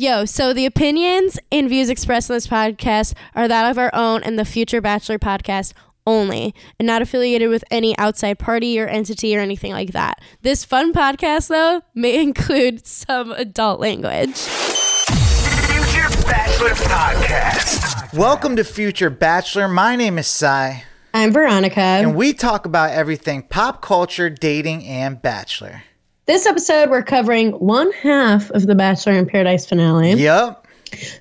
Yo, so the opinions and views expressed in this podcast are that of our own and the Future Bachelor podcast only, and not affiliated with any outside party or entity or anything like that. This fun podcast, though, may include some adult language. Future Bachelor Podcast. Welcome to Future Bachelor. My name is Cy, I'm Veronica. and we talk about everything pop culture, dating, and Bachelor. This episode, we're covering one half of the Bachelor in Paradise finale. Yup.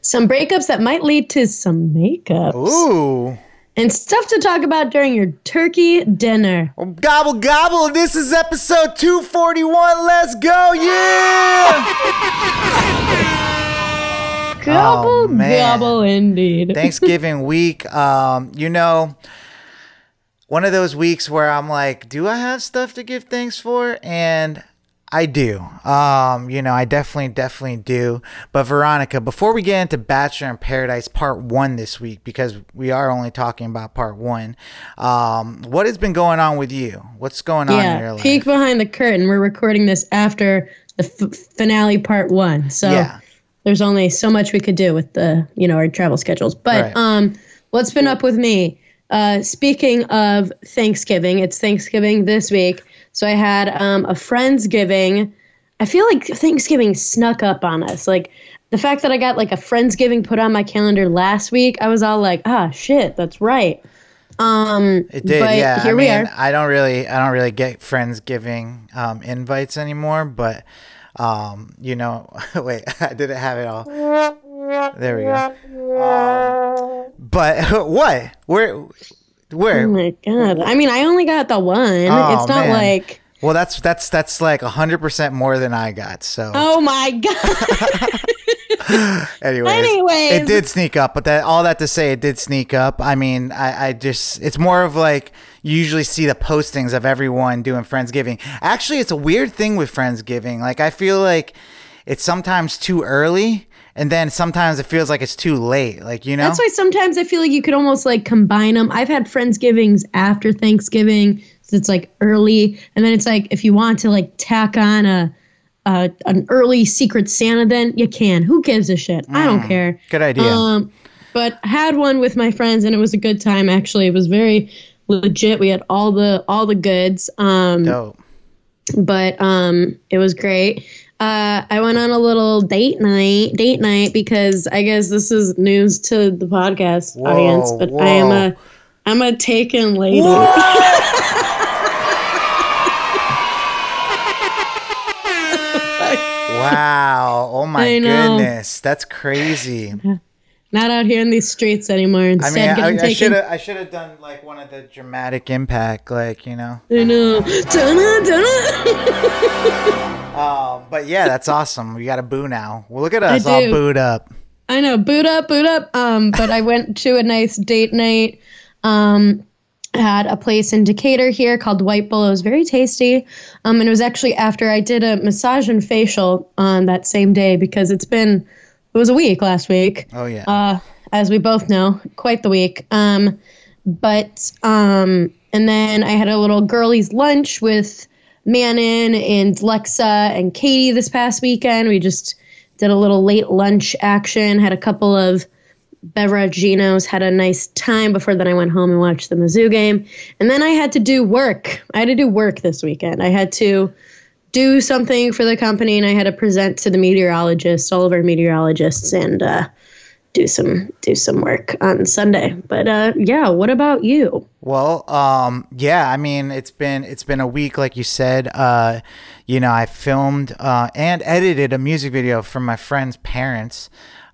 Some breakups that might lead to some makeups. Ooh. And stuff to talk about during your turkey dinner. Gobble gobble. This is episode 241. Let's go. Yeah. Gobble, Oh, gobble, indeed. Thanksgiving week. Um, you know, one of those weeks where I'm like, do I have stuff to give thanks for? And I do. Um, you know, I definitely, definitely do. But Veronica, before we get into Bachelor in Paradise Part One this week, because we are only talking about Part One, um, what has been going on with you? What's going on in your yeah, life? peek behind the curtain. We're recording this after the f- finale part one. So Yeah. there's only so much we could do with the, you know, our travel schedules. But Right. um, what's been up with me? Uh, speaking of Thanksgiving, it's Thanksgiving this week. So I had um, a Friendsgiving. I feel like Thanksgiving snuck up on us. Like the fact that I got like a Friendsgiving put on my calendar last week, I was all like, ah, shit, that's right. Um, It did, but yeah. Here I we mean, are. I don't really, I don't really get friends giving um, invites anymore. But um, you know, wait, I didn't have it all. There we go. Um, but what? Where? Where? Oh my god! I mean, I only got the one. Oh, it's not man. like. Well, that's that's that's like hundred percent more than I got. So, Oh my god! anyways, anyways. it did sneak up. But that all that to say, it did sneak up. I mean, I, I just it's more of like you usually see the postings of everyone doing friendsgiving. Actually, it's a weird thing with friendsgiving. Like I feel like it's sometimes too early, and then sometimes it feels like it's too late. Like you know, That's why sometimes I feel like you could almost like combine them. I've had Friendsgivings after Thanksgiving, so it's like early, and then it's like if you want to like tack on a. Uh, an early Secret Santa, then you can. Who gives a shit? I don't care. Mm, good idea. Um, but had one with my friends, and it was a good time. Actually, it was very legit. We had all the all the goods. Um, Dope. but um, it was great. Uh, I went on a little date night, date night because I guess this is news to the podcast Whoa, audience. But I am a I'm a taken lady. Wow. Oh my goodness. That's crazy. Not out here in these streets anymore. I Instead, mean, getting I, I should have I should have done like one of the dramatic impact, like you know. I know. Um, but yeah, that's awesome. We got a boo now. Well, look at us I all do. booed up. I know, boot up, boot up. Um, but I went to a nice date night. Um, had a place in Decatur here called White Bull. It was very tasty. Um, and it was actually after I did a massage and facial on that same day because it's been it was a week last week. Oh yeah. Uh, as we both know, quite the week. Um, but um, and then I had a little girlies lunch with Manon and Lexa and Katie this past weekend. We just did a little late lunch action. Had a couple of beveraginos. Had a nice time before then I went home and watched the Mizzou game. And then I had to do work. I had to do work this weekend. I had to do something for the company and I had to present to the meteorologists, all of our meteorologists, and uh, do some do some work on Sunday. But uh, yeah, what about you? Well, um, yeah, I mean, it's been it's been a week, like you said. Uh, you know, I filmed uh, and edited a music video for my friend's parents.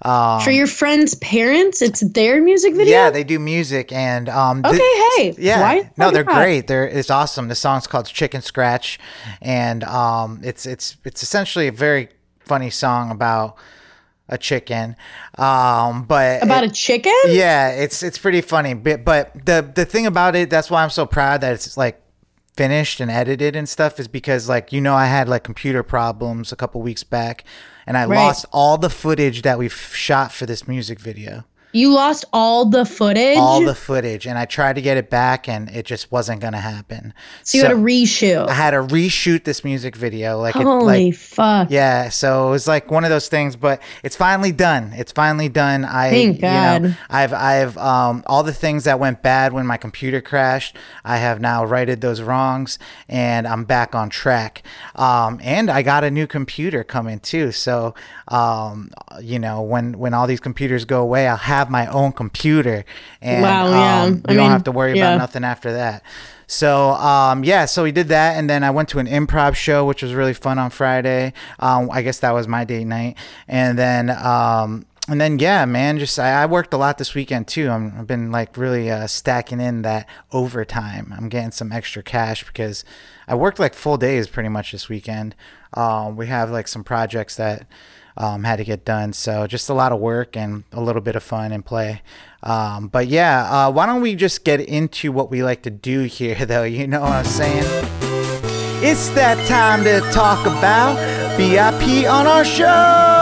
Um, For your friends' parents, it's their music video. yeah, they do music, and um, th- Okay, hey, yeah, why- no, they're not? great. They're it's awesome. The song's called Chicken Scratch, and um, it's it's it's essentially a very funny song about a chicken. Um, but about it- a chicken. yeah, it's it's pretty funny. But but the the thing about it, that's why I'm so proud that it's like finished and edited and stuff is because like you know I had like computer problems a couple weeks back and I Right. lost all the footage that we've shot for this music video. You lost all the footage. all the footage, and I tried to get it back, and it just wasn't gonna happen. so you had to reshoot. I had to reshoot this music video, like it, Holy like fuck. yeah. So it was like one of those things, but it's finally done. It's finally done. I, Thank you know, God. I've, I've, um, all the things that went bad when my computer crashed, I have now righted those wrongs, and I'm back on track. Um, and I got a new computer coming too. So, um, you know, when when all these computers go away, I'll have my own computer, and Wow, yeah. um, I we don't mean, have to worry yeah. about nothing after that. So um, yeah, so we did that, and then I went to an improv show, which was really fun on Friday. Um, I guess that was my date night, and then um, and then yeah, man, just I, I worked a lot this weekend too. I'm, I've been like really uh, stacking in that overtime. I'm getting some extra cash because I worked like full days pretty much this weekend. Um, we have like some projects that um, had to get done. So just a lot of work and a little bit of fun and play. Um, but yeah, uh, why don't we just get into what we like to do here, though? You know what I'm saying? It's that time to talk about BIP on our show.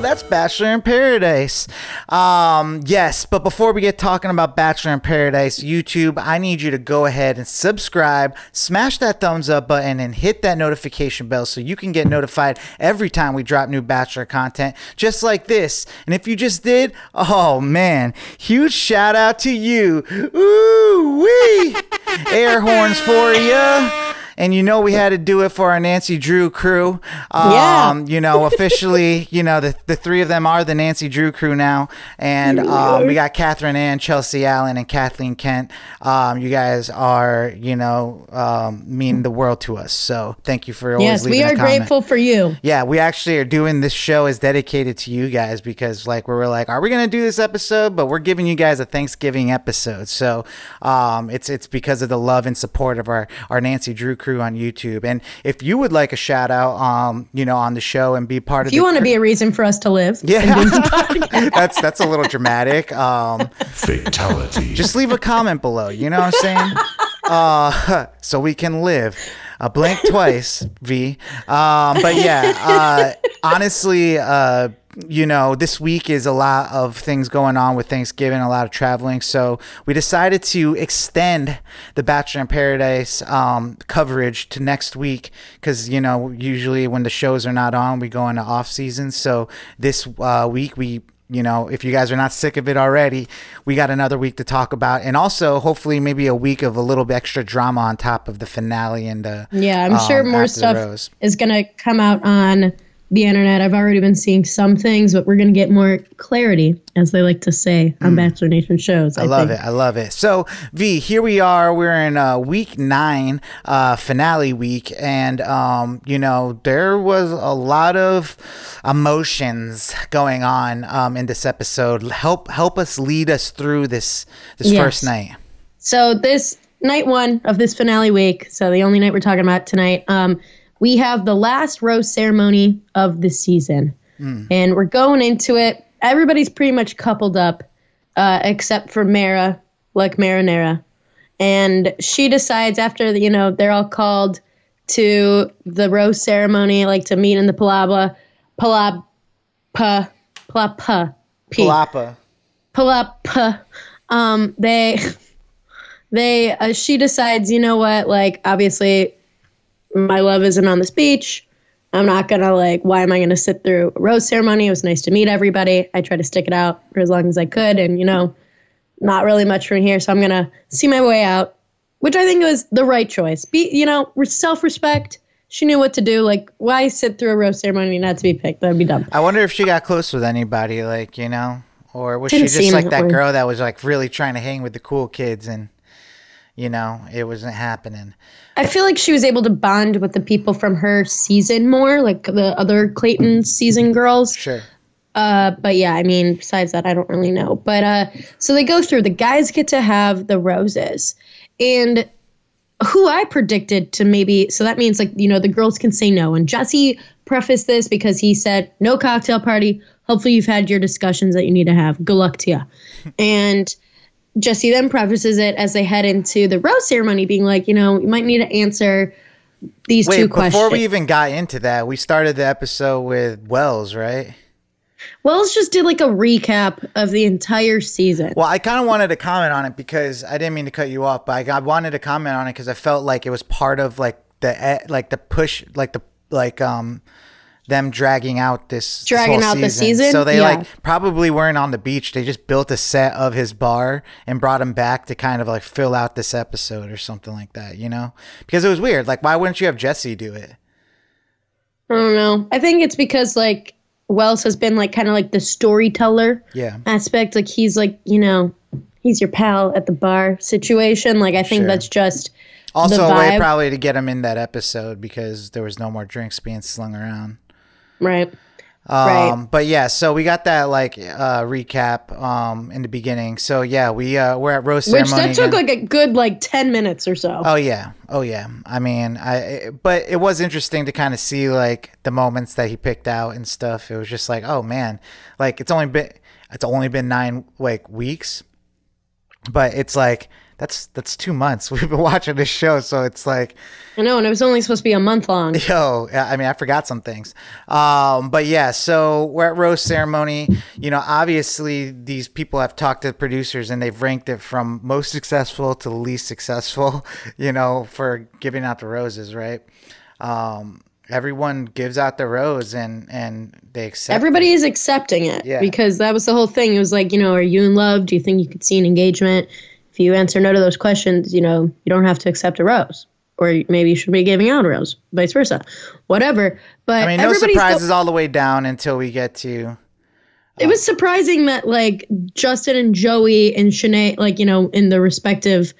That's Bachelor in Paradise. Um, yes, but before we get talking about Bachelor in Paradise, YouTube, I need you to go ahead and subscribe, smash that thumbs up button, and hit that notification bell so you can get notified every time we drop new Bachelor content, just like this. And if you just did, oh man, huge shout out to you. Ooh wee! Air horns for ya. And you know we had to do it for our Nancy Drew crew. Um, Yeah. You know, officially, you know, the, the three of them are the Nancy Drew crew now. And um, we got Catherine Ann, Chelsea Allen, and Kathleen Kent. Um, you guys are, you know, um, mean the world to us. So thank you for always Yes, we are grateful for you. Yeah, we actually are doing this show is dedicated to you guys because like we were like, are we gonna do this episode? But we're giving you guys a Thanksgiving episode. So um it's it's because of the love and support of our, our Nancy Drew crew on YouTube. And if you would like a shout out um, you know, on the show and be part of If you want to cr- be a reason for us to live, Yeah. that's that's a little dramatic. Um Fatality. just leave a comment below. You know what I'm saying? Uh, so we can live. Uh, blank twice, V. Um, but yeah, uh, honestly, uh, you know, this week is a lot of things going on with Thanksgiving, a lot of traveling. So we decided to extend the Bachelor in Paradise um, coverage to next week because, you know, usually when the shows are not on, we go into off season. So this uh, week we you know, if you guys are not sick of it already, we got another week to talk about, and also hopefully maybe a week of a little bit extra drama on top of the finale and the yeah, I'm sure um, more stuff is going to come out on the internet. I've already been seeing some things, but we're going to get more clarity, as they like to say on Bachelor Nation shows. I. I love think. it. I love it. So, V, here we are. We're in uh, week nine, uh, finale week, and um, you know there was a lot of emotions going on um, in this episode. Help help us lead us through this this Yes. first night. So this night one of this finale week, so the only night we're talking about tonight, um, we have the last rose ceremony of the season, and we're going into it. Everybody's pretty much coupled up, uh, except for Mara, like Marinara, and she decides after the, you know they're all called to the rose ceremony, like to meet in the palabra, palab, pa, palapa, p. Palapa. up uh, um they they uh, she decides you know what like obviously my love isn't on this beach i'm not gonna like why am i gonna sit through a rose ceremony? It was nice to meet everybody. I tried to stick it out for as long as i could and you know not really much from here. So i'm gonna see my way out which i think was the right choice. Be you know self-respect. She knew what to do. Like why sit through a rose ceremony not to be picked? That'd be dumb. I wonder if she got close with anybody, like you know, or was Didn't she just like that that way. girl that was like really trying to hang with the cool kids, and you know, it wasn't happening. I feel like she was able to bond with the people from her season more, like the other Clayton season girls. Sure. Uh, but yeah, I mean, besides that, I don't really know. But uh, so they go through. The guys get to have the roses, and who I predicted to maybe. So that means like you know the girls can say no. And Jesse prefaced this because he said no cocktail party. Hopefully you've had your discussions that you need to have. Good luck to you. and Jesse then prefaces it as they head into the rose ceremony, being like, you know, you might need to answer these Wait, two before questions. Before we even got into that, we started the episode with Wells, right? Wells just did like a recap of the entire season. Well, I kind of wanted to comment on it because I didn't mean to cut you off, but I, I wanted to comment on it because I felt like it was part of like the eh, like the push, like the like um them dragging out this Dragging whole out the season? So they Yeah. like probably weren't on the beach. They just built a set of his bar and brought him back to kind of like fill out this episode or something like that. You know, because it was weird. Like, why wouldn't you have Jesse do it? I don't know. I think it's because like Wells has been like kind of like the storyteller Yeah. aspect. Like he's like, you know, he's your pal at the bar situation. Like I think Sure. that's just Also, a way probably to get him in that episode because there was no more drinks being slung around. Right. Um, Right. But yeah, so we got that like uh, recap um, in the beginning. So yeah, we uh, we're at roast Which ceremony. that took again. like a good like ten minutes or so. Oh yeah, oh yeah. I mean, I but it was interesting to kind of see like the moments that he picked out and stuff. It was just like, oh man, like it's only been it's only been nine like weeks, but it's like that's that's two months we've been watching this show. So it's like, I know, and it was only supposed to be a month long. Yo, I mean, I forgot some things. Um, but yeah, so we're at roast ceremony. You know, obviously these people have talked to the producers and they've ranked it from most successful to least successful. You know, for giving out the roses, right? Um, everyone gives out the rose and and they accept. Everybody it. is accepting it Yeah. because that was the whole thing. It was like, you know, are you in love? Do you think you could see an engagement? You answer no to those questions, you know, you don't have to accept a rose. Or maybe you should be giving out a rose, vice versa. Whatever. But I mean, no everybody's go- surprises all the way down until we get to. it was surprising that like Justin and Joey and Shanae, like, you know, in the respective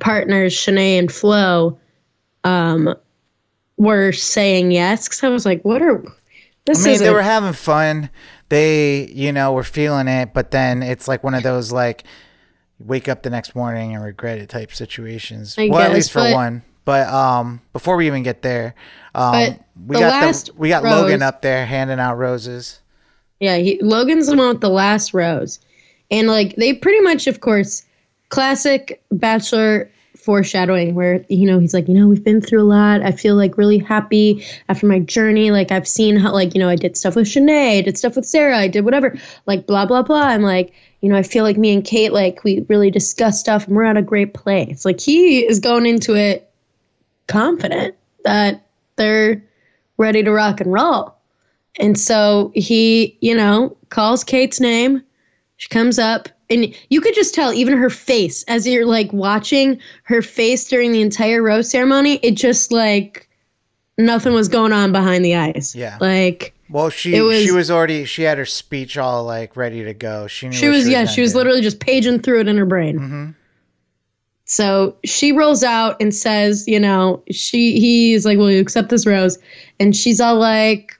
partners, Shanae and Flo, um, were saying yes. Cause I was like, what are this I mean, they a- were having fun. They, you know, were feeling it, but then it's like one of those like wake up the next morning and regret it type situations. I well, at least for but- one. But um, before we even get there, um, we the got the, we got Logan up there handing out roses. Yeah, he, Logan's the one with the last rose. And like they pretty much, of course, classic Bachelor foreshadowing where, you know, he's like, you know, we've been through a lot. I feel like really happy after my journey. Like I've seen how like, you know, I did stuff with Shanae, I did stuff with Sarah, I did whatever, like blah, blah, blah. I'm like, you know, I feel like me and Kate, like we really discussed stuff and we're at a great place. Like he is going into it confident that they're ready to rock and roll. And so he, you know, calls Kate's name. She comes up, and you could just tell, even her face, as you're like watching her face during the entire rose ceremony, it just like nothing was going on behind the eyes. Yeah. Like Well, she was- she was already she had her speech all like ready to go. She knew she what was, yeah, she was do. literally just paging through it in her brain. Mhm. So she rolls out and says, you know, she he's like, "Will you accept this rose?" And she's all like,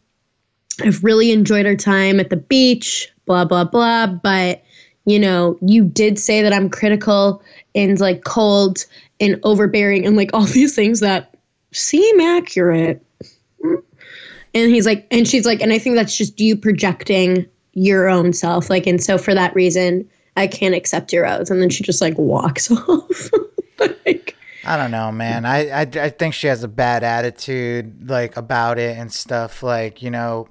"I've really enjoyed our time at the beach, blah blah blah, but you know, you did say that I'm critical and like cold and overbearing and like all these things that seem accurate." And he's like, and she's like, and I think that's just you projecting your own self. Like, and so for that reason, I can't accept your rose. And then she just like walks off. like, I don't know, man. I, I I think she has a bad attitude like about it and stuff. Like you know,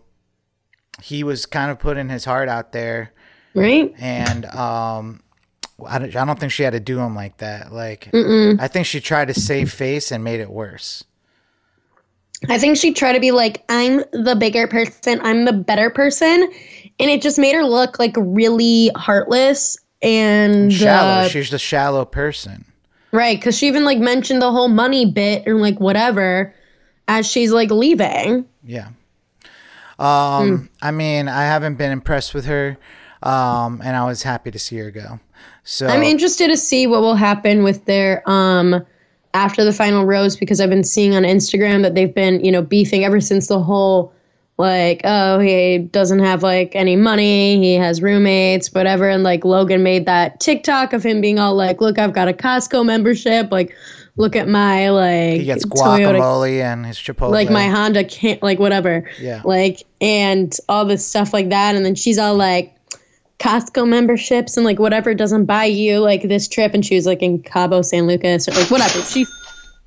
he was kind of putting his heart out there, right? and um, I don't, I don't think she had to do him like that. Like I think she tried to save face and made it worse. I think she tried to be like, I'm the bigger person, I'm the better person. And it just made her look like really heartless and Shallow. uh, She's the shallow person. right. Cause she even like mentioned the whole money bit and like whatever as she's like leaving. Yeah. Um, I mean, I haven't been impressed with her, um, and I was happy to see her go. So I'm interested to see what will happen with their um after the final rose because I've been seeing on Instagram that they've been, you know, beefing ever since the whole like, oh, he doesn't have like any money, he has roommates, whatever. And like Logan made that TikTok of him being all like, look, I've got a Costco membership, like look at my like he gets Toyota guacamole and his Chipotle. like my Honda can't like whatever. Yeah. Like and all this stuff like that. And then she's all like Costco memberships and like whatever doesn't buy you like this trip. And she was like in Cabo San Lucas or like whatever. She's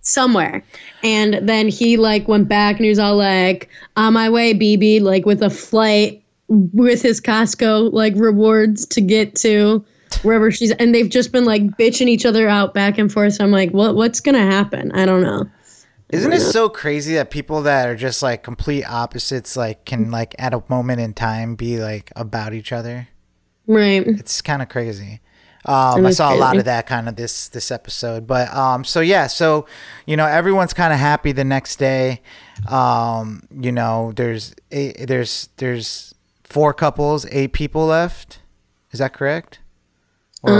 somewhere. And then he like went back and he was all like, on my way, BB, like with a flight with his Costco like rewards to get to wherever she's and they've just been like bitching each other out back and forth. So I'm like, what what's gonna happen? I don't know. Isn't it so crazy that people that are just like complete opposites like can like at a moment in time be like about each other? Right. It's kind of crazy. Um, I saw a lot of that kind of this this episode, but um, so yeah, so you know everyone's kind of happy the next day. Um, you know, there's eight, there's there's four couples, eight people left. Is that correct? Or,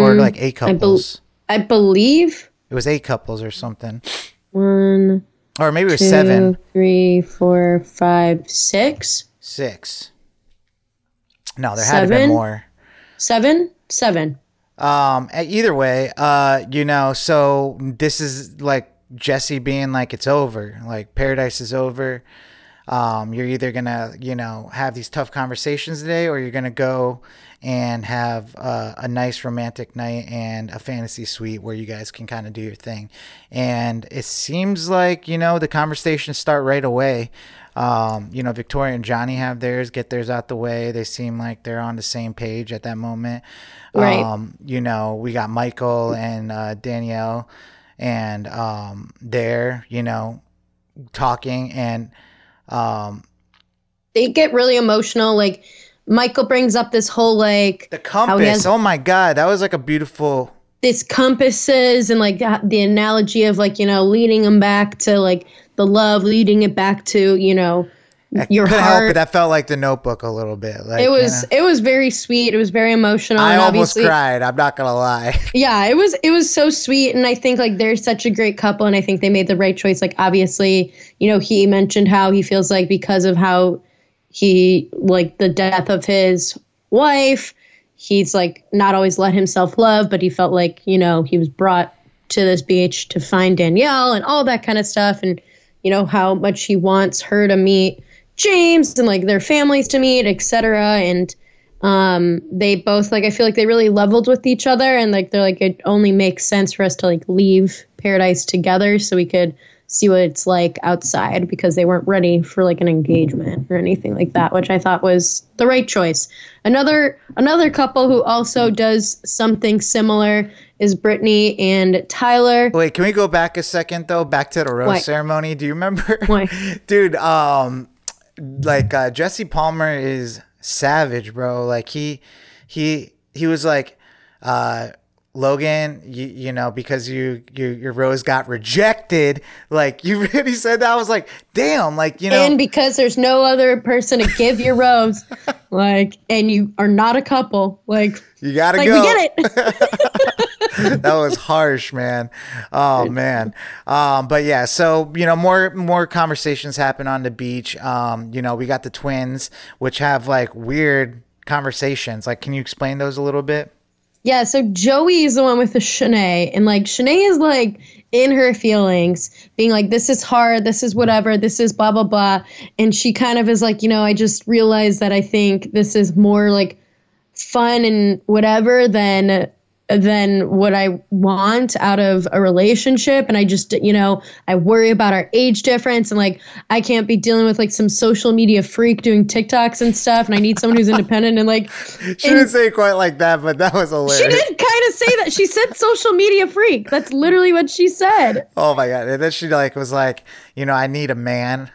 or like eight Um, I, couples. I believe it was eight couples or something, one, or maybe it was two, seven, three, four, five, six, six. No, there had to been more. seven, seven. Um, either way, uh, you know, so this is like Jesse being like, it's over, like paradise is over. Um, you're either gonna, you know, have these tough conversations today, or you're gonna go and have uh, a nice romantic night and a fantasy suite where you guys can kind of do your thing. And it seems like you know the conversations start right away. Um, you know, Victoria and Johnny have theirs, get theirs out the way. They seem like they're on the same page at that moment. Right. Um, you know, we got Michael and uh, Danielle, and um, they're you know talking and um, They get really emotional. Like Michael brings up this whole like the compass. has Oh my god, that was like a beautiful. this compasses and like the the analogy of like you know leading them back to like the love, leading it back to you know your Couldn't help heart. it. That felt like the Notebook a little bit. Like it you was know. it was very sweet. It was very emotional. I almost cried. I'm not gonna lie. yeah, it was it was so sweet, and I think like they're such a great couple, and I think they made the right choice. Like obviously, you know, he mentioned how he feels like because of how he like the death of his wife, he's like not always let himself love, but he felt like you know he was brought to this beach to find Danielle and all that kind of stuff, and you know how much he wants her to meet James and like their families to meet, etc. And um, they both like I feel like they really leveled with each other, and like they're like it only makes sense for us to like leave Paradise together so we could see what it's like outside because they weren't ready for like an engagement or anything like that, which I thought was the right choice. Another another couple who also does something similar is Brittany and Tyler. Wait, can we go back a second though? Back to the rose What? ceremony. Do you remember? Why? Dude, um like uh Jesse Palmer is savage, bro. Like he he he was like uh Logan, you, you know, because you, you your rose got rejected, like you really said that. I was like, damn, like you know, and because there's no other person to give your rose, like, and you are not a couple, like, you gotta like go. we get it. that was harsh, man. Oh man. Um, but yeah, so you know, more more conversations happen on the beach. Um, you know, we got the twins, which have like weird conversations. Like, can you explain those a little bit? Yeah, so Joey is the one with the Shanae, and like Shanae is like in her feelings, being like, "This is hard. This is whatever. This is blah blah blah," and she kind of is like, you know, I just realized that I think this is more like fun and whatever than than what I want out of a relationship and I just you know I worry about our age difference and like I can't be dealing with like some social media freak doing TikToks and stuff and I need someone who's independent and like She and- didn't say it quite like that, but that was hilarious. she did kind of say that. She said social media freak. That's literally what she said. Oh my god! And then she like was like, you know, I need a man.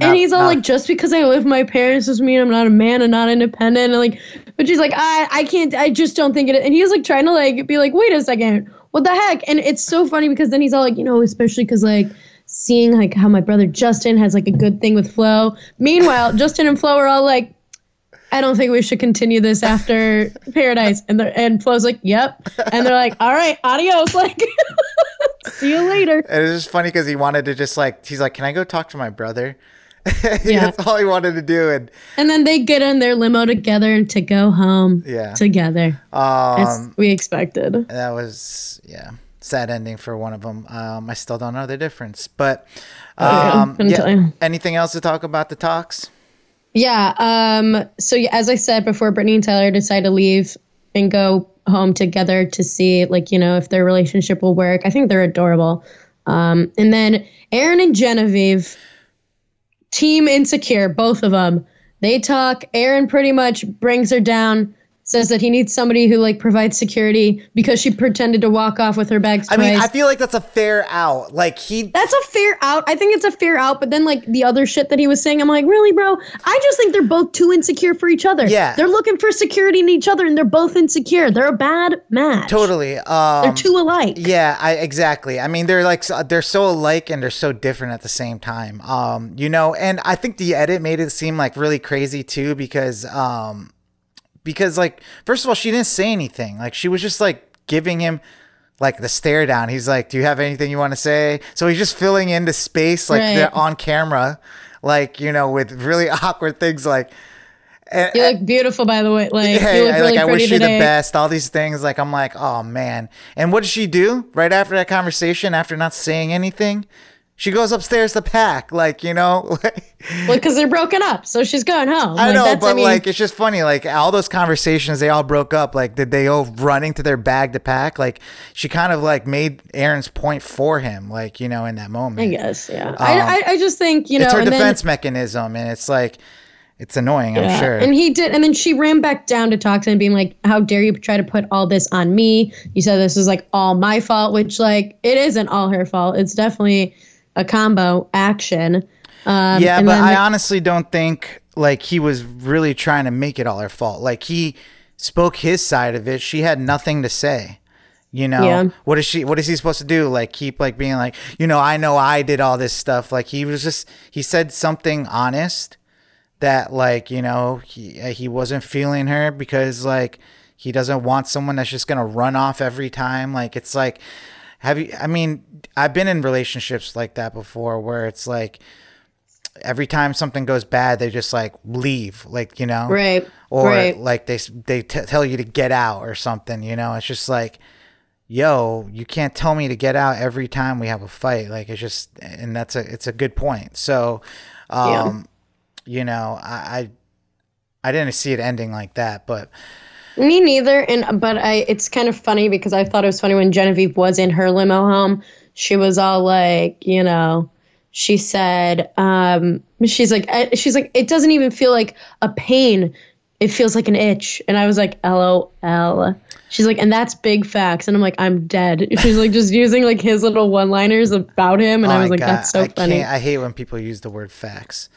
And he's all not- like, just because I live with my parents doesn't mean I'm not a man and not independent. And like, but she's like, I, I can't, I just don't think it. And he's like trying to like be like, wait a second, what the heck? And it's so funny because then he's all like, you know, especially because like seeing like how my brother Justin has like a good thing with Flo. Meanwhile, Justin and Flo are all like, I don't think we should continue this after Paradise. And they're, and Flo's like, yep. And they're like, all right, adios. Like, see you later. And it's just funny because he wanted to just like he's like, can I go talk to my brother? Yeah. That's all he wanted to do, and And then they get in their limo together to go home Yeah. together. As um, we expected. that was yeah, sad ending for one of them. Um, I still don't know the difference, but yeah, um, couldn't tell yeah. Anything else to talk about the talks? Yeah. Um, so yeah, as I said before, Brittany and Tyler decide to leave and go home together to see, like, you know, if their relationship will work. I think they're adorable. Um, and then Aaron and Genevieve, team insecure, both of them. They talk. Aaron pretty much brings her down. Says that he needs somebody who like provides security because she pretended to walk off with her bags I twice. mean, I feel like that's a fair out. Like he That's a fair out. I think it's a fair out. But then, like the other shit that he was saying, I'm like, really, bro? I just think they're both too insecure for each other. Yeah. they're looking for security in each other, and they're both insecure. They're a bad match. totally um They're too alike. Yeah, I exactly. I mean, they're like they're so alike and they're so different at the same time. Um, you know, and I think the edit made it seem like really crazy too because um because like first of all, she didn't say anything. Like she was just like giving him like the stare down. He's like, "Do you have anything you want to say?" So he's just filling into space like Right. they're on camera like, you know, with really awkward things like and, You look beautiful, by the way. Like hey, you look I- really like I wish you today. the best. All these things, like I'm like, oh man. And what did she do right after that conversation? After not saying anything, she goes upstairs to pack. Like you know, Well, because they're broken up, so she's going home. I Like, know, that's, but I mean, like it's just funny. Like all those conversations, they all broke up. Like did they go running to their bag to pack? Like she kind of like made Aaron's point for him. Like you know, in that moment, I guess, yeah. I, I, I just think you know, Um, it's her and then- defense mechanism, and it's like it's annoying. I'm Yeah. sure. And he did, and then she ran back down to talk to him, being like, "How dare you try to put all this on me? You said this was like all my fault, which like it isn't all her fault. It's definitely a combo action." Um, yeah, but I the- honestly don't think like he was really trying to make it all her fault. Like he spoke his side of it. She had nothing to say. You know, Yeah. what is she what is he supposed to do? Like keep like being like, you know, I know I did all this stuff. Like he was just he said something honest that like, you know, he uh, he wasn't feeling her because like he doesn't want someone that's just going to run off every time. Like it's like have you I mean, I've been in relationships like that before where it's like every time something goes bad, they just like leave, like you know, Right, Or right. like they they t- tell you to get out or something. You know, it's just like, yo, you can't tell me to get out every time we have a fight. Like it's just, and that's a it's a good point. So, um, you know, I, I I didn't see it ending like that, but Me neither. And but I it's kind of funny because I thought it was funny when Genevieve was in her limo home. She was all like, you know, she said, um, she's like, she's like, it doesn't even feel like a pain. It feels like an itch. And I was like, LOL. She's like, and that's big facts. And I'm like, I'm dead. She's like, just using like his little one liners about him. And oh I was like, God, that's so I funny. I hate when people use the word facts.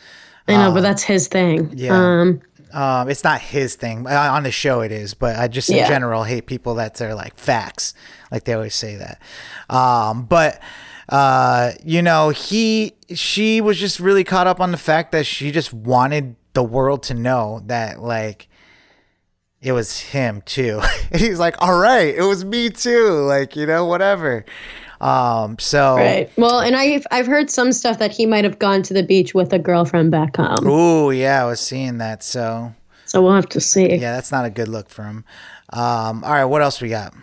I know, but that's his thing. yeah. Um, Um, it's not his thing on the show. It is, but I just in Yeah. general hate people that are like facts, like they always say that. Um, but uh, you know, he she was just really caught up on the fact that she just wanted the world to know that like it was him too. he's like, all right, it was me too. Like you know, whatever. Um, so right. Well, and I've, I've heard some stuff that he might have gone to the beach with a girlfriend back home. ooh, yeah, I was seeing that. So So we'll have to see. yeah, that's not a good look for him. Um, all right, what else we got?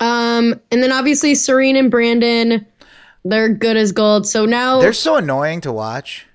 Um, and then obviously Serene and Brandon, they're good as gold. So now, They're so annoying to watch.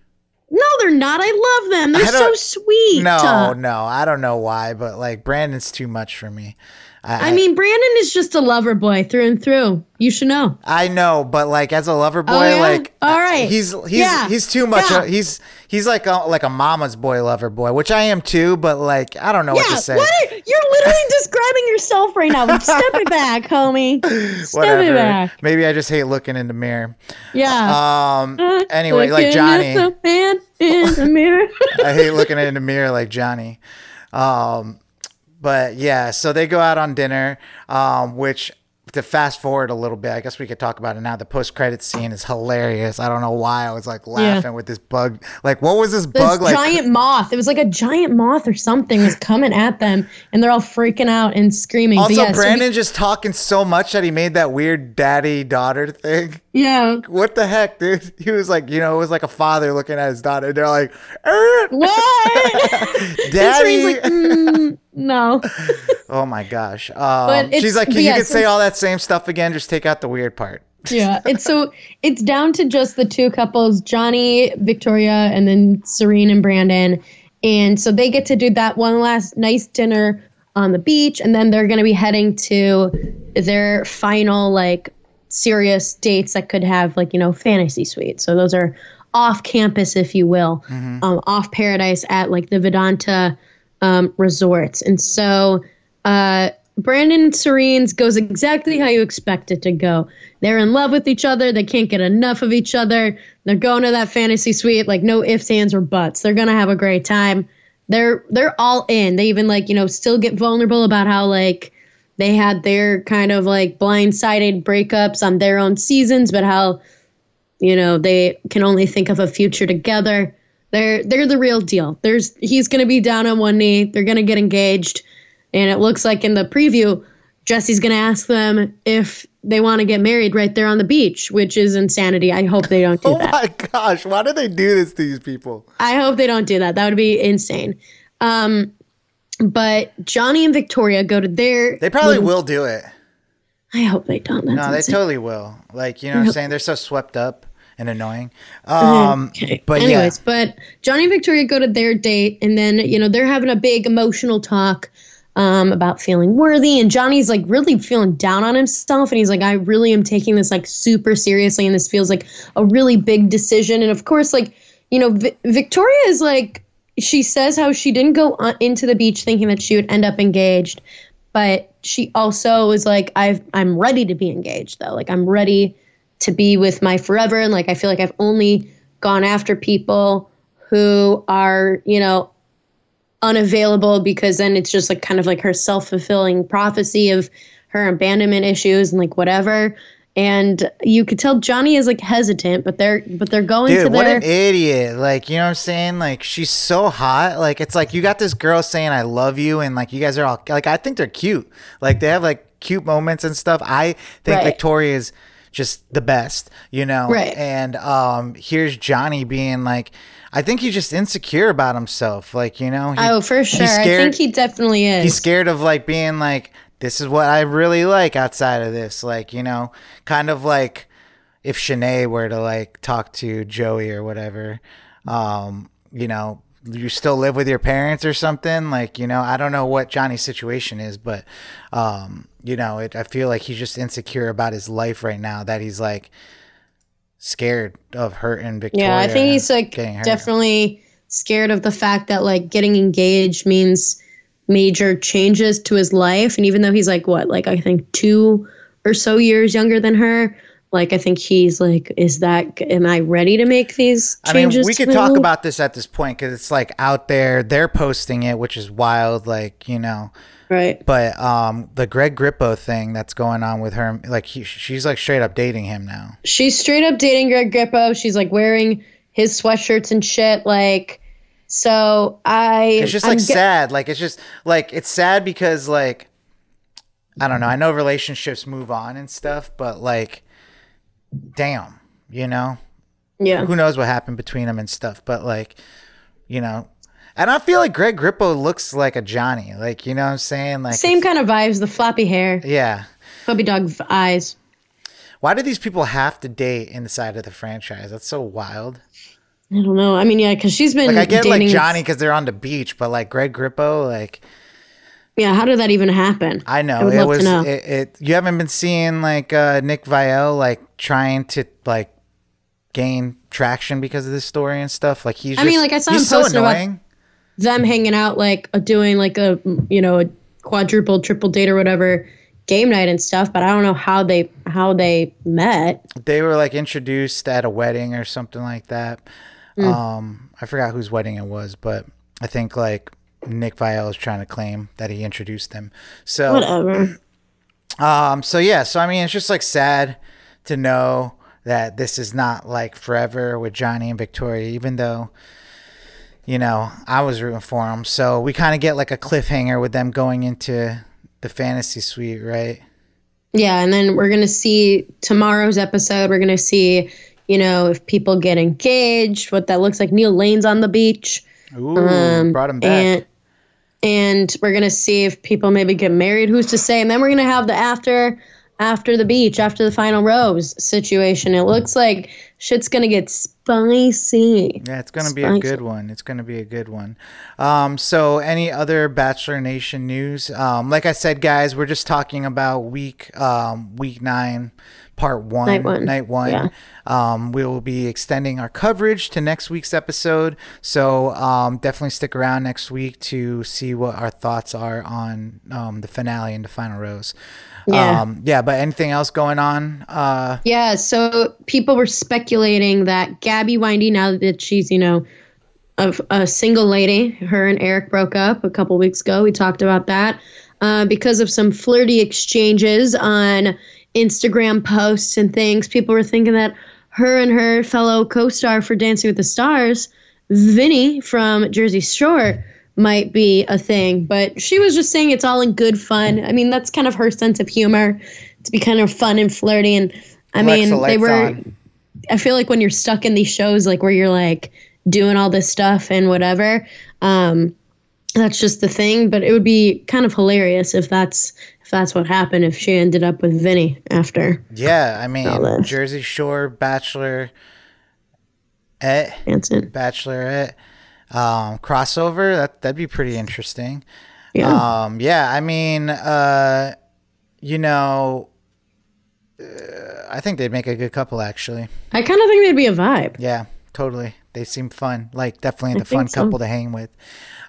no, they're not. I love them. They're I so sweet. No, no, I don't know why, but like Brandon's too much for me. I, I mean, Brandon is just a lover boy through and through. You should know. I know, but like as a lover boy, Oh, yeah? like All right. he's he's Yeah. he's too much. Yeah. uh, he's he's like a, like a mama's boy lover boy, which I am too. But like I don't know what to say. what? Are, you're literally describing yourself right now. Step it back, homie. Step it back. Maybe I just hate looking in the mirror. Yeah. Um. Anyway, like Johnny. at the man in the mirror. I hate looking in the mirror like Johnny. Um, but yeah, so they go out on dinner, um, which to fast forward a little bit, I guess we could talk about it now. The post credit scene is hilarious. I don't know why I was like laughing with this bug. Like, what was this This bug like? giant moth. It was like a giant moth or something was coming at them, and they're all freaking out and screaming. also, yeah, so we- Brandon just talking so much that he made that weird daddy daughter thing. yeah. What the heck, dude? He was like, you know, it was like a father looking at his daughter. They're like, er, What? daddy. Like, mm, no. oh my gosh. Um, But she's like, can you yeah, could say all that same stuff again? Just take out the weird part. yeah it's so it's down to just the two couples johnny victoria and then serene and brandon and so they get to do that one last nice dinner on the beach and then they're going to be heading to their final like serious dates that could have like you know fantasy suite so those are off campus, if you will, Mm-hmm. um, off paradise at like the Vidanta um, resorts. And so uh, Brandon and Serene's goes exactly how you expect it to go. They're in love with each other. They can't get enough of each other. They're going to that fantasy suite like no ifs, ands, or buts. They're gonna have a great time. They're they're all in. They even like you know still get vulnerable about how like they had their kind of like blindsided breakups on their own seasons, but how you know they can only think of a future together. They're they're the real deal. There's he's gonna be down on one knee. They're gonna get engaged, and it looks like in the preview, Jesse's gonna ask them if they want to get married right there on the beach, which is insanity. I hope they don't do Oh that. my gosh, why do they do this to these people? I hope they don't do that. That would be insane. Um, but Johnny and Victoria go to their. They probably will do it. I hope they don't. That's No, they insane. totally will. Like, you know what I'm saying? They're so swept up and annoying. Um, Okay. but Anyways, yeah. but Johnny and Victoria go to their date, and then you know they're having a big emotional talk um, about feeling worthy, and Johnny's like really feeling down on himself, and he's like, I really am taking this like super seriously, and this feels like a really big decision, and of course, like you know, Vi- Victoria is like she says how she didn't go on, into the beach thinking that she would end up engaged, but she also was like, I've I'm ready to be engaged though, like I'm ready to be with my forever and like i feel like i've only gone after people who are you know unavailable because then it's just like kind of like her self-fulfilling prophecy of her abandonment issues and like whatever and you could tell johnny is like hesitant but they're but they're going to Dude, what their an idiot. Like, you know what I'm saying? Like, she's so hot. Like, it's like you got this girl saying, I love you. And, like, you guys are all, like, I think they're cute. Like, they have, like, cute moments and stuff. I think Right. Victoria is just the best, you know? Right. And um, here's Johnny being like, I think he's just insecure about himself. Like, you know? He- oh for sure i think he definitely is he's scared of like being like this is what I really like outside of this like you know kind of like if Shanae were to like talk to Joey or whatever um you know you still live with your parents or something like you know I don't know what Johnny's situation is but um you know it, I feel like he's just insecure about his life right now that he's like scared of hurting Victoria Yeah, I think he's like definitely scared of the fact that like getting engaged means major changes to his life. And even though he's like what, like I think two or so years younger than her, like I think he's like, is that am I ready to make these changes? I mean, we could talk about this at this point because it's like out there. They're posting it, which is wild. Like you know, right. but um, the Greg Grippo thing that's going on with her, like he, she's like straight up dating him now. She's straight up dating Greg Grippo. She's like wearing his sweatshirts and shit. Like, so I. It's just I'm like sad. Like it's just like it's sad because like I don't know. I know relationships move on and stuff, but like, damn, you know, Yeah. who knows what happened between them and stuff. But like, you know. And I feel like Greg Grippo looks like a Johnny, like you know what I'm saying, like Same kind of vibes, the floppy hair, yeah. puppy dog eyes. Why do these people have to date inside of the franchise? That's so wild. I don't know. I mean, yeah, because she's been Like I get like. Johnny because they're on the beach, but like Greg Grippo, like Yeah, how did that even happen? I know would it was know. It, it. You haven't been seeing like uh, Nick Viall like trying to like gain traction because of this story and stuff. Like he's. I mean, like, I saw him so annoying. Them hanging out, like uh, doing like a you know a quadruple, triple date or whatever game night and stuff. But I don't know how they how they met. They were like introduced at a wedding or something like that. Hmm. Um, I forgot whose wedding it was, but I think like Nick Viall is trying to claim that he introduced them. So Whatever. Um, so yeah, so I mean, it's just like sad to know that this is not like forever with Johnny and Victoria, even though, you know, I was rooting for them. So we kind of get like a cliffhanger with them going into the fantasy suite, right? Yeah, and then we're gonna see tomorrow's episode. We're gonna see, you know, if people get engaged, what that looks like. Neil Lane's on the beach. Ooh, brought him back. Um, and and we're gonna see if people maybe get married. Who's to say? And then we're gonna have the after after the beach, after the final rose situation. It looks like Shit's gonna get spicy. Yeah, it's gonna be a good one. It's gonna be a good one. Um, so any other Bachelor Nation news? Um, like I said, guys, we're just talking about week um, week nine, part one, Night one. Night one. Yeah. Um, we will be extending our coverage to next week's episode. So um, definitely stick around next week to see what our thoughts are on um, the finale and the final rose. Yeah. Um, yeah. But anything else going on? Uh, Yeah, so people were speculating that Gabby Windey, now that she's, you know, a, a single lady, her and Erich broke up a couple weeks ago. We talked about that uh, because of some flirty exchanges on Instagram posts and things. People were thinking that her and her fellow co star for Dancing with the Stars, Vinny from Jersey Shore, might be a thing. But she was just saying it's all in good fun. I mean, that's kind of her sense of humor to be kind of fun and flirty. And I Alexa, mean, they were. on. I feel like when you're stuck in these shows, like where you're like doing all this stuff and whatever, um, that's just the thing. But it would be kind of hilarious if that's if that's what happened if she ended up with Vinny after Yeah, I mean Jersey Shore Bachelor, Hanson. Bachelorette um, crossover. That that'd be pretty interesting. Yeah. Um, yeah, I mean, uh, you know, uh, I think they'd make a good couple actually. I kind of think they'd be a vibe. Yeah, totally. They seem fun. Like definitely the fun so. couple to hang with.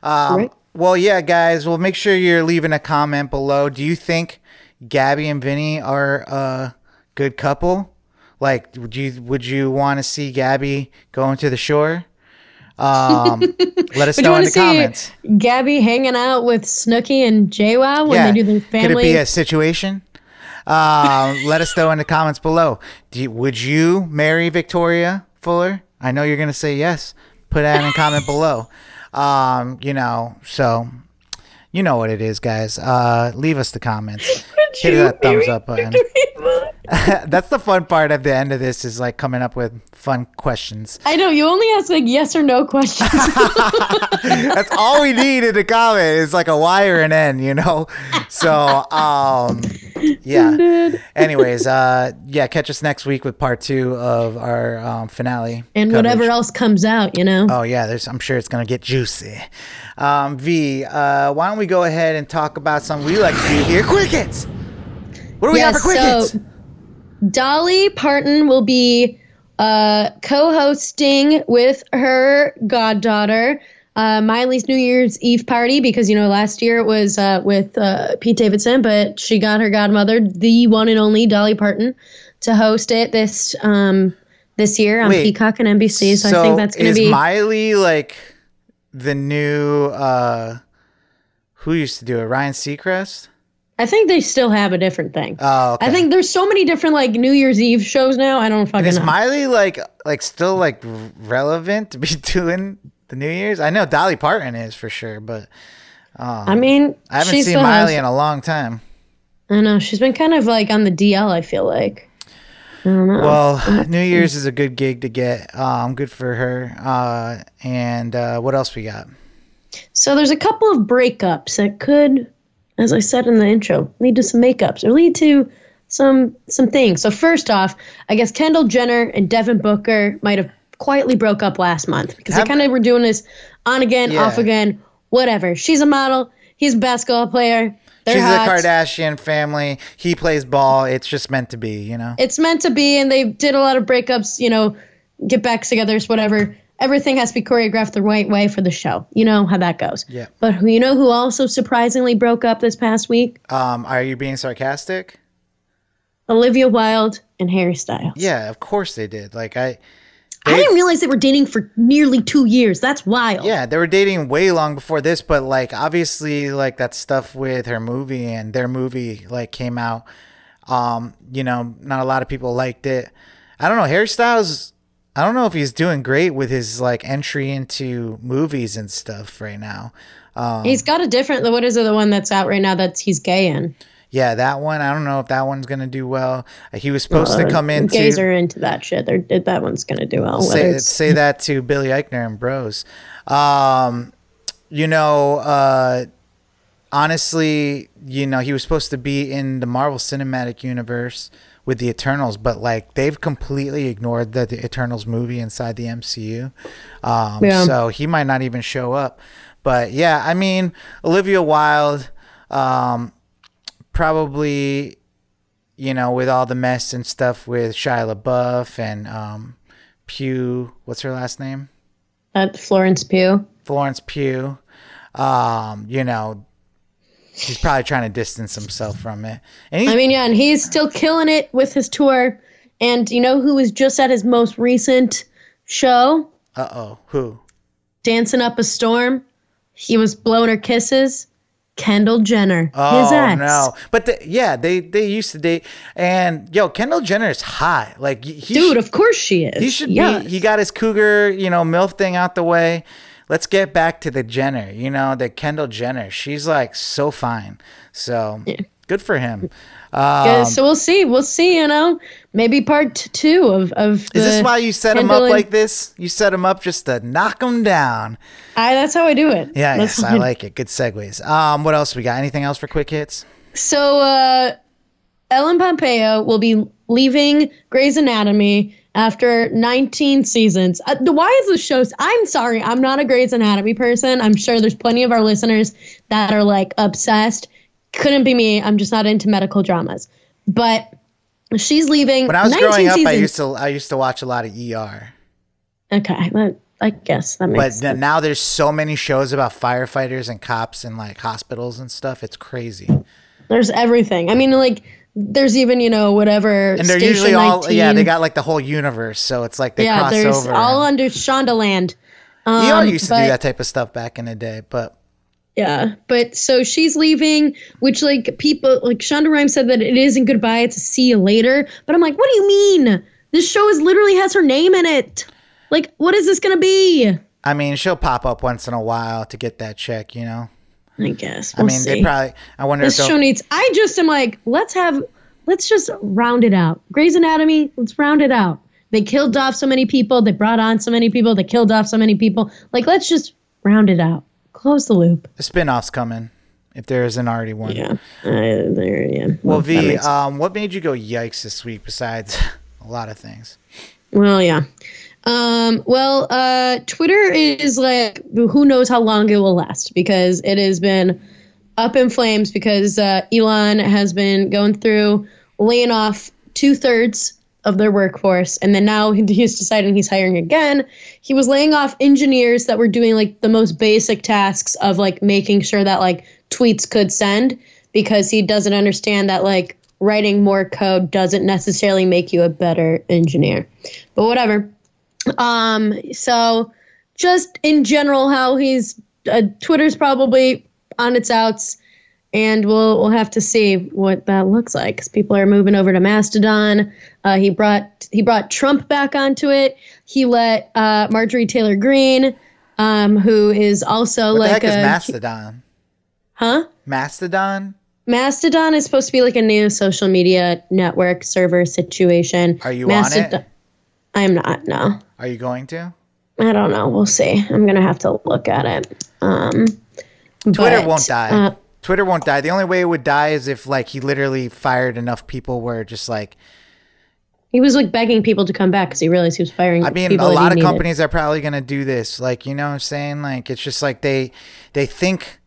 Um, Right. Well, yeah, guys. Well, make sure you're leaving a comment below. Do you think Gabby and Vinny are a good couple? Like, would you would you want to see Gabby going to the shore? Um, let us know in the see comments. Gabby hanging out with Snooki and JWoww when they do their family. Could it be a situation? Um, let us know in the comments below. Do you, would you marry Victoria Fuller? I know you're gonna say yes. Put that in a comment below. Um, you know, so you know what it is, guys. Uh, leave us the comments. Hit that thumbs up button. That's the fun part at the end of this is like coming up with fun questions. I know you only ask like yes or no questions. That's all we need in the comment is like a Y or an N, you know? So, um, yeah. Anyways, uh, yeah, catch us next week with part two of our um, finale. and coverage. whatever else comes out, you know. Oh, yeah, there's, I'm sure it's going to get juicy. Um, v, uh, why don't we go ahead and talk about something we like to do here? Crickets! What do we have for crickets? so Dolly Parton will be uh, co-hosting with her goddaughter uh, Miley's New Year's Eve party because you know last year it was uh, with uh, Pete Davidson, but she got her godmother, the one and only Dolly Parton, to host it this um, this year on Wait, Peacock and NBC. So, I think that's going to be. Miley like the new, uh, who used to do it? Ryan Seacrest? I think they still have a different thing. Oh, okay. I think there's so many different like New Year's Eve shows now. I don't fucking Is know. Miley like like still like relevant to be doing the New Year's? I know Dolly Parton is for sure, but I mean, I haven't seen Miley has- in a long time. I know she's been kind of like on the DL. I feel like. I don't know. Well, New Year's is a good gig to get. Um, good for her. Uh, and uh, what else we got? so there's a couple of breakups that could, as I said in the intro, lead to some makeups or lead to some some things. So first off, I guess Kendall Jenner and Devin Booker might have quietly broke up last month because Have- they kind of were doing this on again, Yeah. off again, whatever. She's a model. He's a basketball player. They're She's hot. a Kardashian family. He plays ball. It's just meant to be, you know. it's meant to be and they did a lot of breakups you know get back togethers whatever everything has to be choreographed the right way for the show you know how that goes Yeah. but who you know who also surprisingly broke up this past week Um, are you being sarcastic? olivia wilde and harry styles Yeah, of course they did. Like I, i didn't realize they were dating for nearly two years that's wild Yeah, they were dating way long before this, but like obviously like that stuff with her movie and their movie like came out. Um, you know, not a lot of people liked it. I don't know, Harry Styles I don't know if he's doing great with his like entry into movies and stuff right now. Um, he's got a different what is it the one that's out right now that's he's gay in yeah, that one. I don't know if that one's gonna do well. He was supposed to come in gays to are into that shit They're, that one's gonna do well say, say that to Billy Eichner and Bros. Um, you know, uh, honestly, you know, he was supposed to be in the Marvel Cinematic Universe with the Eternals, but like they've completely ignored the, the Eternals movie inside the MCU. Um, Yeah. So he might not even show up. But yeah, I mean, Olivia Wilde, um, probably, you know, with all the mess and stuff with Shia LaBeouf and um, Pugh, what's her last name? At Florence Pugh. Florence Pugh. Um, you know, he's probably trying to distance himself from it. I mean, yeah, and he's still killing it with his tour. And you know who was just at his most recent show? uh oh, who? Dancing Up a Storm. He was blowing her kisses. Kendall Jenner. Oh his ex. no! But the, yeah, they they used to date, and yo, Kendall Jenner is hot. Like Dude, should, of course she is. he should Yes. be. He got his cougar, you know, milf thing out the way. Let's get back to the Jenner. You know, the Kendall Jenner. She's like so fine. So good for him. Yeah, Um, so we'll see. We'll see. You know, maybe part two of of. is this why you set him up and- like this? You set him up just to knock him down. I, that's how I do it. Yeah, yes, I like it. Good segues. Um, what else we got? Anything else for quick hits? So, uh, Ellen Pompeo will be leaving Grey's Anatomy after 19 seasons. Uh, the- why is the show? I'm sorry, I'm not a Grey's Anatomy person. I'm sure there's plenty of our listeners that are like obsessed. Couldn't be me. I'm just not into medical dramas. But she's leaving. When I was growing up, I used to I used to watch a lot of ER. Okay, that, I guess that But makes then sense. now there's so many shows about firefighters and cops and like hospitals and stuff. It's crazy. There's everything. I mean, like, there's even you know whatever. And they're Station usually all 19. yeah, they got like the whole universe, so it's like they yeah, cross there's over. all under Shondaland. ER Um, used to but- do that type of stuff back in the day, but Yeah, but so she's leaving, which like people like Shonda Rhimes said that it isn't goodbye, it's a see you later. But I'm like, what do you mean? This show is literally has her name in it. Like, what is this gonna be? I mean, she'll pop up once in a while to get that check, you know. I guess. I We'll mean, see. they probably. I wonder this if show needs. I just am like, let's have, let's just round it out. Grey's Anatomy, let's round it out. They killed off so many people. They brought on so many people. They killed off so many people. Like, let's just round it out. Close the loop. the spin-off's coming if there isn't already one. Yeah. Uh, there. Yeah. Well, that V, um, what made you go yikes this week besides a lot of things? Well, yeah. Um, well, uh, Twitter is like who knows how long it will last because it has been up in flames because uh, Elon has been going through laying off two thirds of their workforce, and then now he's deciding he's hiring again. He was laying off engineers that were doing like the most basic tasks of like making sure that like tweets could send because he doesn't understand that like writing more code doesn't necessarily make you a better engineer. But whatever. Um, so just in general, how he's uh, Twitter's probably on its outs, and we'll we'll have to see what that looks like because people are moving over to Mastodon. Uh, he brought he brought Trump back onto it. He let uh, Marjorie Taylor Greene, um, who is also What like the heck a is Mastodon? huh. Mastodon? Mastodon is supposed to be like a new social media network server situation. Are you on it? I'm not. No, Are you going to? I don't know. We'll see. I'm gonna have to look at it. Um, Twitter but, won't die. uh, Twitter won't die. The only way it would die is if like he literally fired enough people where just like he was like begging people to come back because he realized he was firing. I mean a lot of needed. companies are probably going to do this. Like, you know what I'm saying? Like it's just like they they think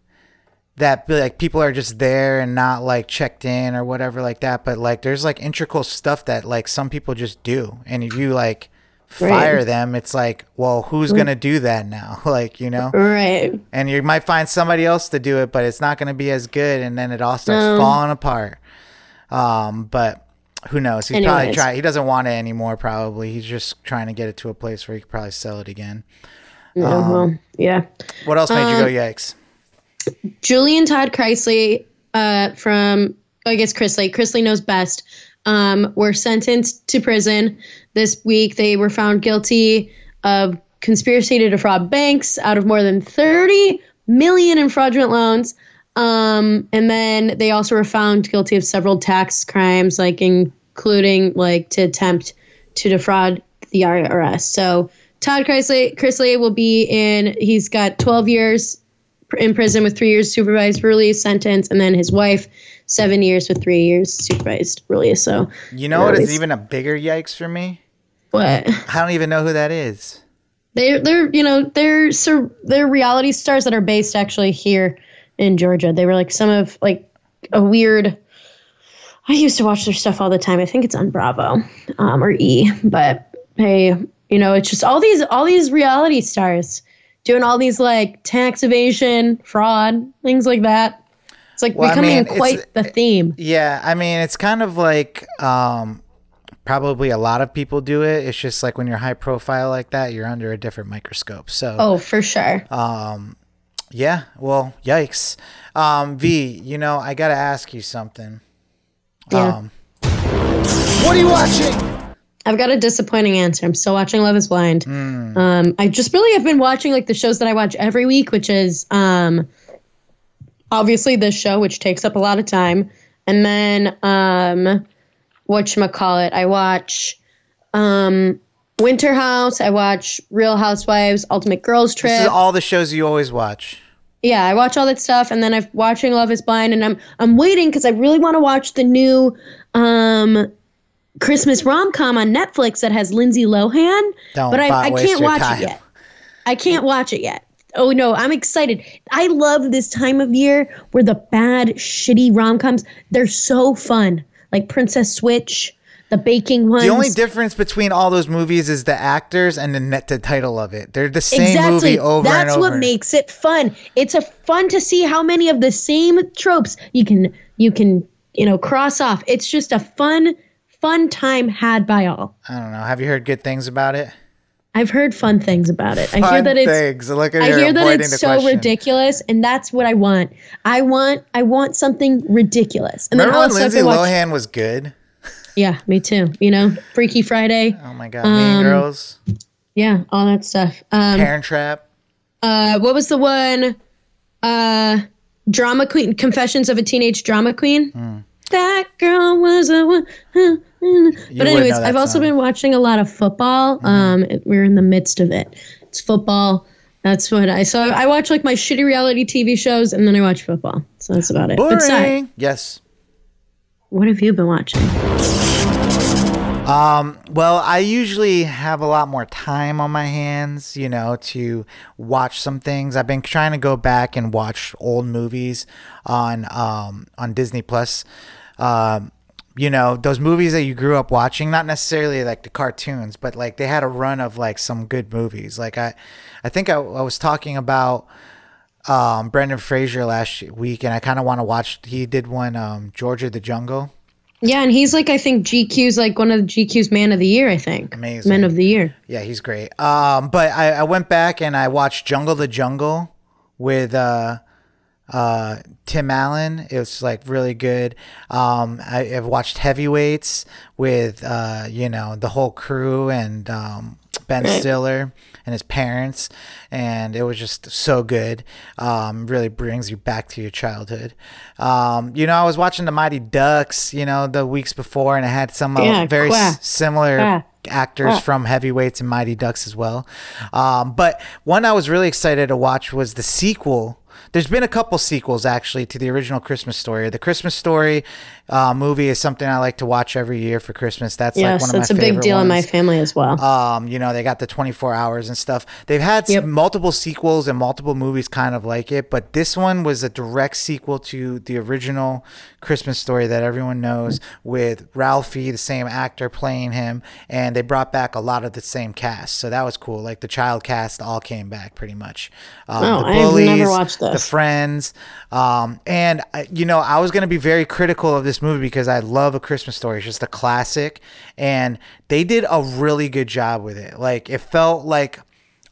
that like people are just there and not like checked in or whatever like that, but like there's like integral stuff that like some people just do. And if you like fire Right. them, it's like, well, who's going to do that now? like, you know? Right. and you might find somebody else to do it, but it's not going to be as good, and then it all starts No. falling apart. Um, but who knows? He's probably Anyways. trying. He doesn't want it anymore. Probably he's just trying to get it to a place where he could probably sell it again. Yeah, Um, yeah. What else made you Um, go yikes? Julian Todd Chrisley uh, from, I guess, Chrisley, Chrisley knows best, um, were sentenced to prison this week. They were found guilty of conspiracy to defraud banks out of more than 30 million in fraudulent loans. Um, and then they also were found guilty of several tax crimes, like including like to attempt to defraud the IRS. So Todd Chrisley, Chrisley will be in. He's got 12 years in prison with three years supervised release sentence, and then his wife seven years with three years supervised release. So You know what is even a bigger yikes for me? what? I don't even know who that is. They're they're you know they're so they're reality stars that are based actually here in Georgia. They were like some of like a weird. I used to watch their stuff all the time. I think it's on Bravo um, or E, but hey, you know it's just all these all these reality stars doing all these like tax evasion, fraud, things like that. It's like Well, I becoming mean, quite the theme. Yeah, I mean, it's kind of like um, probably a lot of people do it. It's just like when you're high profile like that, you're under a different microscope. So, Oh, for sure. Um yeah, well, yikes. Um, v, you know, I got to ask you something. Yeah. Um, what are you watching? I've got a disappointing answer. I'm still watching Love Is Blind. Um, I just really have been watching like the shows that I watch every week, which is um, obviously this show, which takes up a lot of time, and then um, it? I watch um, Winter House. I watch Real Housewives, Ultimate Girls Trip. This is all the shows you always watch. Yeah, I watch all that stuff, and then I'm watching Love Is Blind, and I'm I'm waiting because I really want to watch the new um, Christmas rom com on Netflix that has Lindsay Lohan, Don't but I, I can't watch time. it yet. I can't watch it yet. Oh no, I'm excited. I love this time of year where the bad, shitty rom coms they're so fun, like Princess Switch, the baking ones. The only difference between all those movies is the actors and the net the title of it. They're the same exactly. movie over That's and over. That's what makes it fun. It's a fun to see how many of the same tropes you can you can you know cross off. It's just a fun fun time had by all. I don't know. Have you heard good things about it? I've heard fun things about it. I hear that it's things. Look at I hear that it's so question. ridiculous, and that's what I want. I want I want something ridiculous. And Remember then when Lindsay watch, Lohan was good? Yeah, me too. You know, Freaky Friday. Oh my god, Mean Um, Girls, Yeah, all that stuff. Um, Parent Trap. uh, what was the one? Uh, drama queen. Confessions of a Teenage Drama Queen. Hmm. That girl was a. one- But anyways, I've also song. been watching a lot of football. Mm-hmm. Um, it- we're in the midst of it. It's football. That's what I so I watch like my shitty reality TV shows and then I watch football. So that's about it. But sorry, Boring. Yes. what have you been watching? Well, I usually have a lot more time on my hands, you know, to watch some things. I've been trying to go back and watch old movies on um, on Disney Plus. Um, you know, those movies that you grew up watching, not necessarily like the cartoons, but like they had a run of like some good movies. Like I, I think I, I was talking about um, Brendan Fraser last week, and I kind of want to watch. He did one, um, George of the Jungle. Yeah, and he's like I think GQ's like one of GQ's Man of the Year. I think Amazing. Men of the Year. Yeah, he's great. Um, but I, I went back and I watched Jungle the Jungle with uh, uh, Tim Allen. It was like really good. Um, I, I've watched Heavyweights with uh, you know the whole crew and um, Ben Stiller and his parents, and it was just so good. Um, really brings you back to your childhood. Um, you know, I was watching the Mighty Ducks, you know, the weeks before, and I had some uh, very quack. s- similar actors from Heavyweights and Mighty Ducks as well. Um, but one I was really excited to watch was the sequel. There's been a couple sequels actually to the original Christmas Story. The Christmas Story uh, movie is something I like to watch every year for Christmas. That's like one of that's my a big deal in my family as well. Um, you know, they got the 24 hours and stuff. They've had Yep. multiple sequels and multiple movies kind of like it, but this one was a direct sequel to the original Christmas story that everyone knows with Ralphie, the same actor playing him, and they brought back a lot of the same cast. So that was cool. Like the child cast all came back pretty much. Um, Oh, the I have never bullies, watched the friends. Um, and, I- you know, I was going to be very critical of this movie because I love A Christmas Story. It's just a classic. And they did a really good job with it. Like, it felt like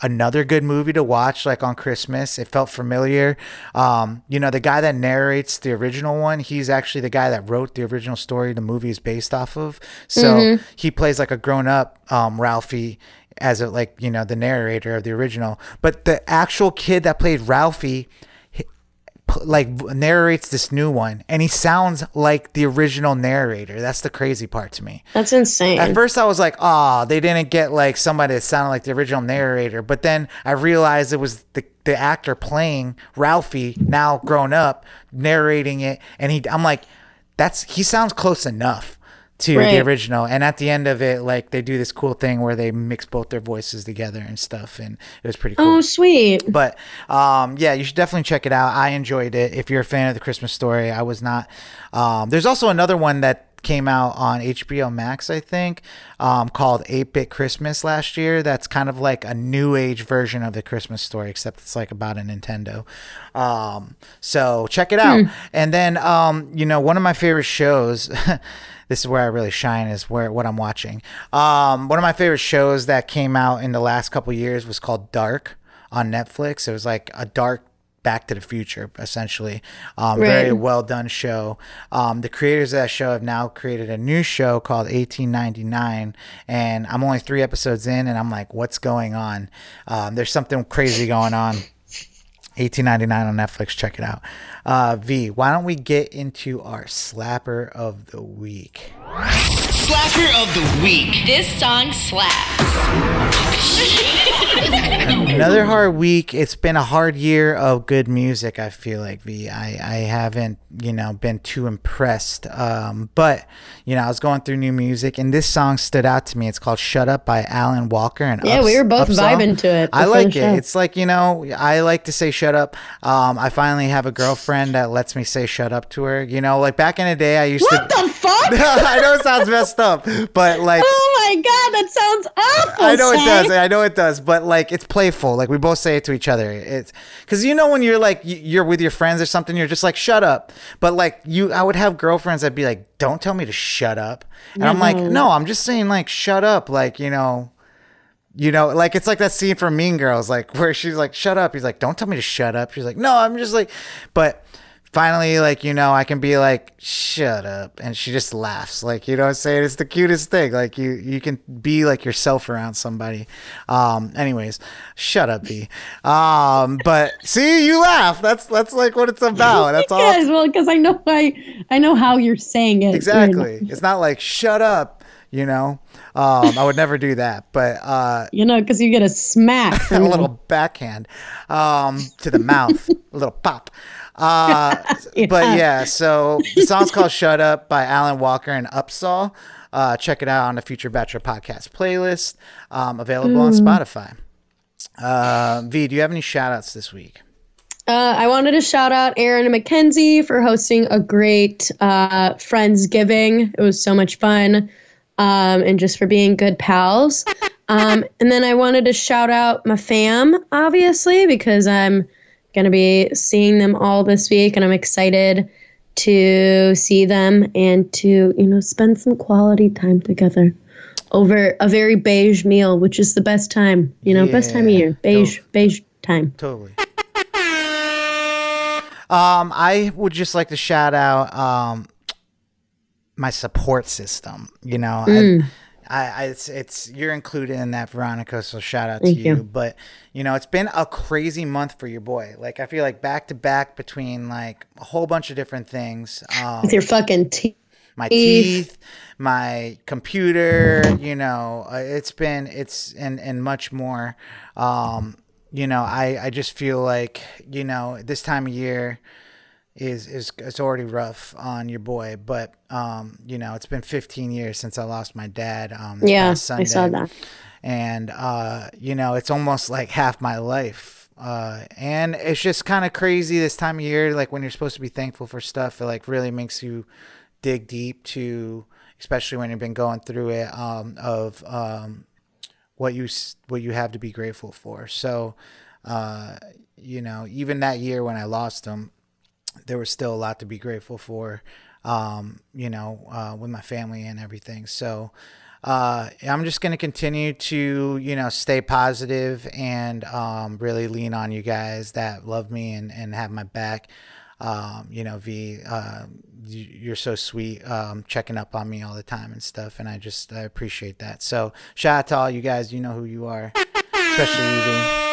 another good movie to watch like on christmas it felt familiar um you know the guy that narrates the original one he's actually the guy that wrote the original story the movie is based off of so he plays like a grown-up um ralphie as a like you know the narrator of the original but the actual kid that played ralphie like narrates this new one, and he sounds like the original narrator. That's the crazy part to me. That's insane. At first, I was like, "Ah, they didn't get like somebody that sounded like the original narrator." But then I realized it was the the actor playing Ralphie, now grown up, narrating it, and he. I'm like, that's he sounds close enough to the original. And at the end of it, like they do this cool thing where they mix both their voices together and stuff, and it was pretty cool. oh, sweet. But um, yeah, you should definitely check it out. I enjoyed it. If you're a fan of the Christmas story, I was not. Um, there's also another one that came out on HBO Max, I think, um, called 8 Bit Christmas last year. That's kind of like a new age version of the Christmas story, except it's like about a Nintendo. Um, so check it out. And then, um, you know, one of my favorite shows. this is where I really shine is where what I'm watching. Um, one of my favorite shows that came out in the last couple years was called Dark on Netflix. It was like a dark Back to the Future, essentially. Um, Very well done show. Um, the creators of that show have now created a new show called 1899, and I'm only three episodes in, and I'm like, what's going on? Um, there's something crazy going on. 1899 on Netflix. Check it out. Uh, v, why don't we get into our slapper of the week? Slapper of the week. This song slaps. Another hard week. It's been a hard year of good music. I feel like V. I I haven't you know been too impressed. Um, but you know I was going through new music and this song stood out to me. It's called "Shut Up" by Alan Walker and Yeah, Ups- we were both Upsahl. vibing to it I like it. show. It's like you know I like to say "Shut Up." Um, I finally have a girlfriend that lets me say "Shut Up" to her. You know, like back in the day, I used What to. Fuck? I know it sounds messed up, but like oh my god, that sounds awful. I know it does. I know it does. But like, it's playful. Like we both say it to each other. It's because you know when you're like you're with your friends or something, you're just like shut up. But like you, I would have girlfriends that'd be like, "Don't tell me to shut up," and I'm like, mm-hmm. "No, I'm just saying like shut up." Like you know. You know, like it's like that scene from Mean Girls, like where she's like, "Shut up." He's like, "Don't tell me to shut up." She's like, "No, I'm just like," but finally, like you know, I can be like, "Shut up," and she just laughs. Like you know, what I'm saying it's the cutest thing. Like you, you can be like yourself around somebody. Um, anyways, shut up, B. Um, but see, you laugh. That's that's like what it's about. That's all. Yes, well, because I know I I know how you're saying it. Exactly. It's not like shut up. You know, um, I would never do that. But uh, You know, because you get a smack. a little backhand um, to the mouth, a little pop. Uh, But yeah, so the song's called "Shut Up" by Alan Walker and Upsahl. Uh, check it out on the Future Bachelor podcast playlist, um, available on Spotify. Uh, v, do you have any shout outs this week? Uh, I wanted to shout out Aaron and Mackenzie for hosting a great uh, Friendsgiving. It was so much fun. Um, and just for being good pals. Um, and then I wanted to shout out my fam, obviously, because I'm going to be seeing them all this week and I'm excited to see them and to, you know, spend some quality time together over a very beige meal, which is the best time, you know, best time of year. Beige, beige time. Totally. Um, I would just like to shout out um, my support system. You know, Mm. I, I, I, it's it's you're included in that, Veronica. So shout out Thank to you. you. But you know, it's been a crazy month for your boy. Like I feel like back to back between like a whole bunch of different things. Um, With your fucking teeth. my teeth, my computer, you know, uh, it's been it's and and much more. Um, you know, I I just feel like you know this time of year is is it's already rough on your boy, but um, you know, it's been 15 years since I lost my dad. Um, Yeah, past I saw that. and uh, you know, it's almost like half my life. Uh, and it's just kind of crazy this time of year, like when you're supposed to be thankful for stuff, it like really makes you dig deep to, especially when you've been going through it, um, of um, what you what you have to be grateful for. So, uh, you know, even that year when I lost him, there was still a lot to be grateful for, um, you know, uh, with my family and everything. So uh, I'm just going to continue to, you know, stay positive and um, really lean on you guys that love me and, and have my back. Um, you know, V, uh, you- you're so sweet, um, checking up on me all the time and stuff. And I just, I appreciate that. So shout out to all you guys. You know who you are, especially you, V.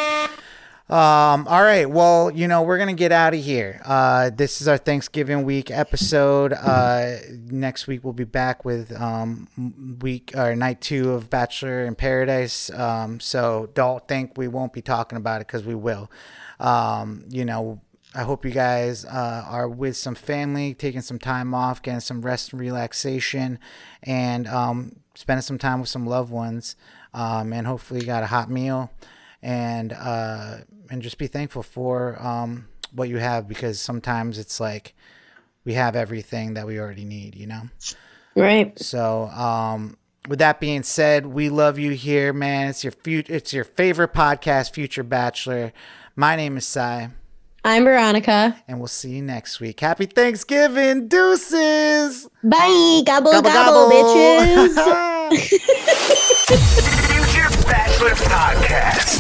Um, all right. Well, you know, we're gonna get out of here. Uh, this is our Thanksgiving week episode. Uh, next week we'll be back with um week or night two of Bachelor in Paradise. Um, so don't think we won't be talking about it because we will. Um, you know, I hope you guys uh, are with some family, taking some time off, getting some rest and relaxation, and um, spending some time with some loved ones. Um, and hopefully, you got a hot meal, and uh, and just be thankful for um, what you have because sometimes it's like we have everything that we already need, you know. Right. So, um, with that being said, we love you here, man. It's your fut- It's your favorite podcast, Future Bachelor. My name is Cy I'm Veronica. and we'll see you next week. Happy Thanksgiving, deuces! Bye. Gobble, gobble, bitches. bitches! Future Bachelor Podcast.